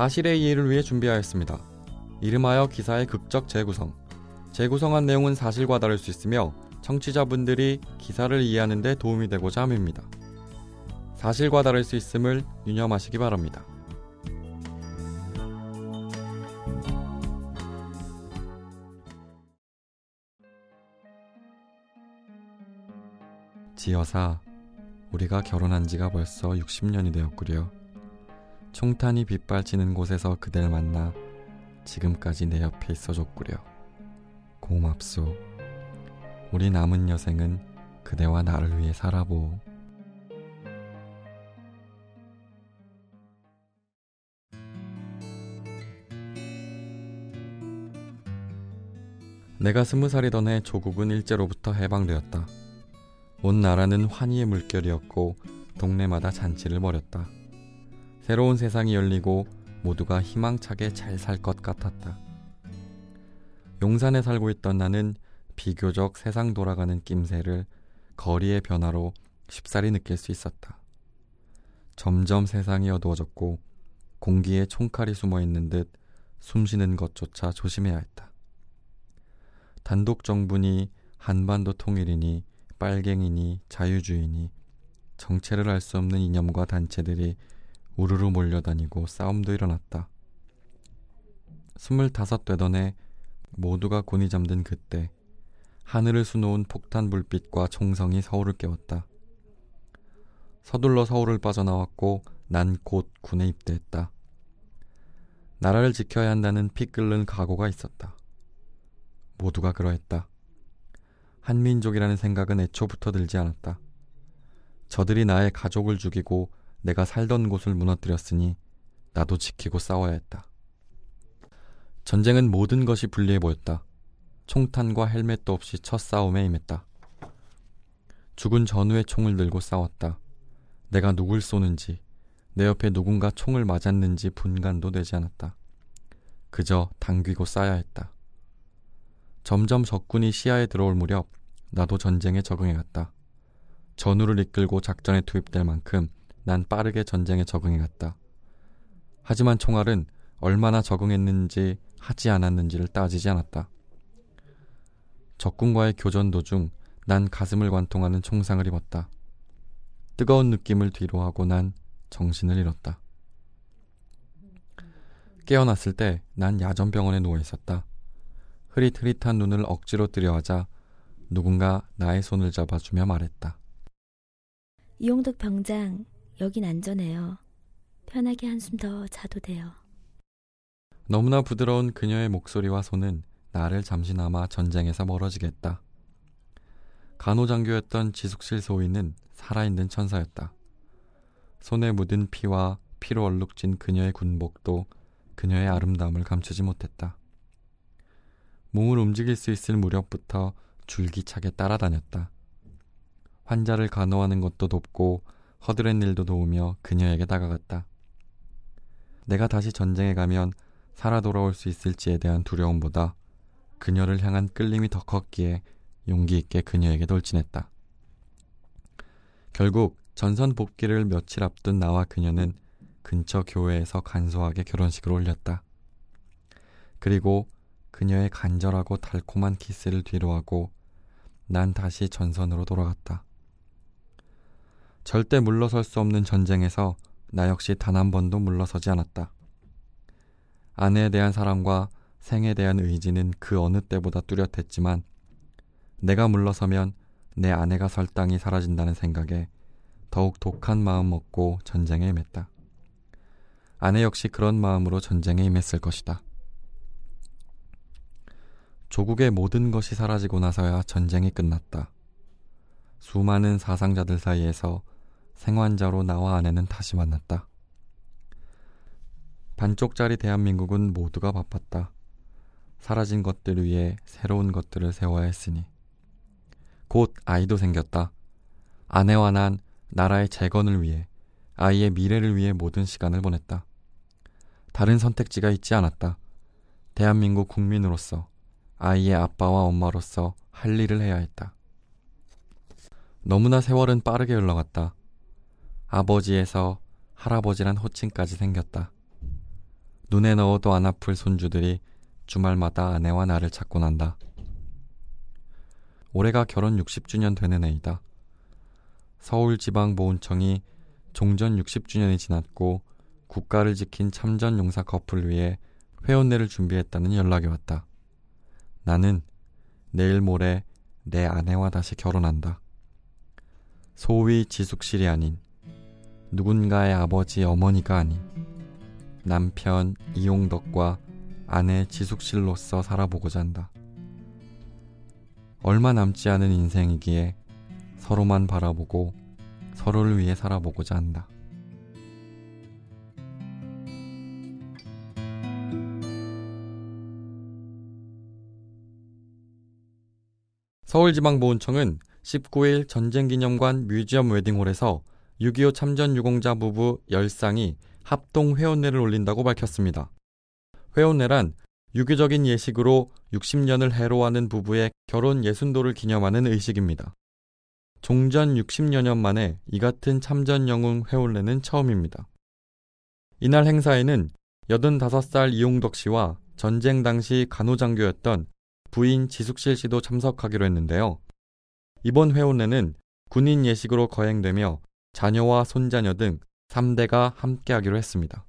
사실의 이해를 위해 준비하였습니다. 이름하여 기사의 극적 재구성. 재구성한 내용은 사실과 다를 수 있으며 청취자분들이 기사를 이해하는 데 도움이 되고자 함입니다. 사실과 다를 수 있음을 유념하시기 바랍니다. 지여사, 우리가 결혼한 지가 벌써 60년이 되었구려. 총탄이 빗발치는 곳에서 그댈 만나 지금까지 내 옆에 있어줬구려. 고맙소. 우리 남은 여생은 그대와 나를 위해 살아보. 내가 스무 살이던 해 조국은 일제로부터 해방되었다. 온 나라는 환희의 물결이었고 동네마다 잔치를 벌였다. 새로운 세상이 열리고 모두가 희망차게 잘 살 것 같았다. 용산에 살고 있던 나는 비교적 세상 돌아가는 낌새를 거리의 변화로 쉽사리 느낄 수 있었다. 점점 세상이 어두워졌고 공기에 총칼이 숨어 있는 듯 숨쉬는 것조차 조심해야 했다. 단독 정부니 한반도 통일이니 빨갱이니 자유주의니 정체를 알 수 없는 이념과 단체들이 우르르 몰려다니고 싸움도 일어났다. 스물다섯 되던 해 모두가 곤히 잠든 그때 하늘을 수놓은 폭탄 불빛과 총성이 서울을 깨웠다. 서둘러 서울을 빠져나왔고 난 곧 군에 입대했다. 나라를 지켜야 한다는 피 끓는 각오가 있었다. 모두가 그러했다. 한민족이라는 생각은 애초부터 들지 않았다. 저들이 나의 가족을 죽이고 내가 살던 곳을 무너뜨렸으니 나도 지키고 싸워야 했다. 전쟁은 모든 것이 불리해 보였다. 총탄과 헬멧도 없이 첫 싸움에 임했다. 죽은 전우의 총을 들고 싸웠다. 내가 누굴 쏘는지, 내 옆에 누군가 총을 맞았는지 분간도 되지 않았다. 그저 당기고 싸야 했다. 점점 적군이 시야에 들어올 무렵 나도 전쟁에 적응해갔다. 전우를 이끌고 작전에 투입될 만큼 난 빠르게 전쟁에 적응해 갔다. 하지만 총알은 얼마나 적응했는지 하지 않았는지를 따지지 않았다. 적군과의 교전 도중 난 가슴을 관통하는 총상을 입었다. 뜨거운 느낌을 뒤로하고 난 정신을 잃었다. 깨어났을 때 난 야전병원에 누워 있었다. 흐릿흐릿한 눈을 억지로 뜨려 하자 누군가 나의 손을 잡아주며 말했다. 이용덕 병장, 여긴 안전해요. 편하게 한숨 더 자도 돼요. 너무나 부드러운 그녀의 목소리와 손은 나를 잠시나마 전쟁에서 멀어지게 했다. 간호장교였던 지숙실 소위는 살아있는 천사였다. 손에 묻은 피와 피로 얼룩진 그녀의 군복도 그녀의 아름다움을 감추지 못했다. 몸을 움직일 수 있을 무렵부터 줄기차게 따라다녔다. 환자를 간호하는 것도 돕고 허드렛 일도 도우며 그녀에게 다가갔다. 내가 다시 전쟁에 가면 살아 돌아올 수 있을지에 대한 두려움보다 그녀를 향한 끌림이 더 컸기에 용기 있게 그녀에게 돌진했다. 결국 전선 복귀를 며칠 앞둔 나와 그녀는 근처 교회에서 간소하게 결혼식을 올렸다. 그리고 그녀의 간절하고 달콤한 키스를 뒤로하고 난 다시 전선으로 돌아갔다. 절대 물러설 수 없는 전쟁에서 나 역시 단 한 번도 물러서지 않았다. 아내에 대한 사랑과 생에 대한 의지는 그 어느 때보다 뚜렷했지만 내가 물러서면 내 아내가 설 땅이 사라진다는 생각에 더욱 독한 마음 먹고 전쟁에 임했다. 아내 역시 그런 마음으로 전쟁에 임했을 것이다. 조국의 모든 것이 사라지고 나서야 전쟁이 끝났다. 수많은 사상자들 사이에서 생환자로 나와 아내는 다시 만났다. 반쪽짜리 대한민국은 모두가 바빴다. 사라진 것들 위해 새로운 것들을 세워야 했으니. 곧 아이도 생겼다. 아내와 난 나라의 재건을 위해, 아이의 미래를 위해 모든 시간을 보냈다. 다른 선택지가 있지 않았다. 대한민국 국민으로서 아이의 아빠와 엄마로서 할 일을 해야 했다. 너무나 세월은 빠르게 흘러갔다. 아버지에서 할아버지란 호칭까지 생겼다. 눈에 넣어도 안 아플 손주들이 주말마다 아내와 나를 찾곤 한다. 올해가 결혼 60주년 되는 해이다. 서울지방보훈청이 종전 60주년이 지났고 국가를 지킨 참전 용사 커플 위해 회원례를 준비했다는 연락이 왔다. 나는 내일 모레 내 아내와 다시 결혼한다. 소위 지숙실이 아닌 누군가의 아버지 어머니가 아닌 남편 이용덕과 아내 지숙실로서 살아보고자 한다. 얼마 남지 않은 인생이기에 서로만 바라보고 서로를 위해 살아보고자 한다. 서울지방보훈청은 19일 전쟁기념관 뮤지엄 웨딩홀에서 6.25 참전 유공자 부부 10쌍이 합동 회원례를 올린다고 밝혔습니다. 회원례란 유교적인 예식으로 60년을 해로하는 부부의 결혼 예순도를 기념하는 의식입니다. 종전 60여 년 만에 이 같은 참전 영웅 회원례는 처음입니다. 이날 행사에는 85살 이용덕 씨와 전쟁 당시 간호장교였던 부인 지숙실 씨도 참석하기로 했는데요. 이번 회원례는 군인 예식으로 거행되며 자녀와 손자녀 등 3대가 함께하기로 했습니다.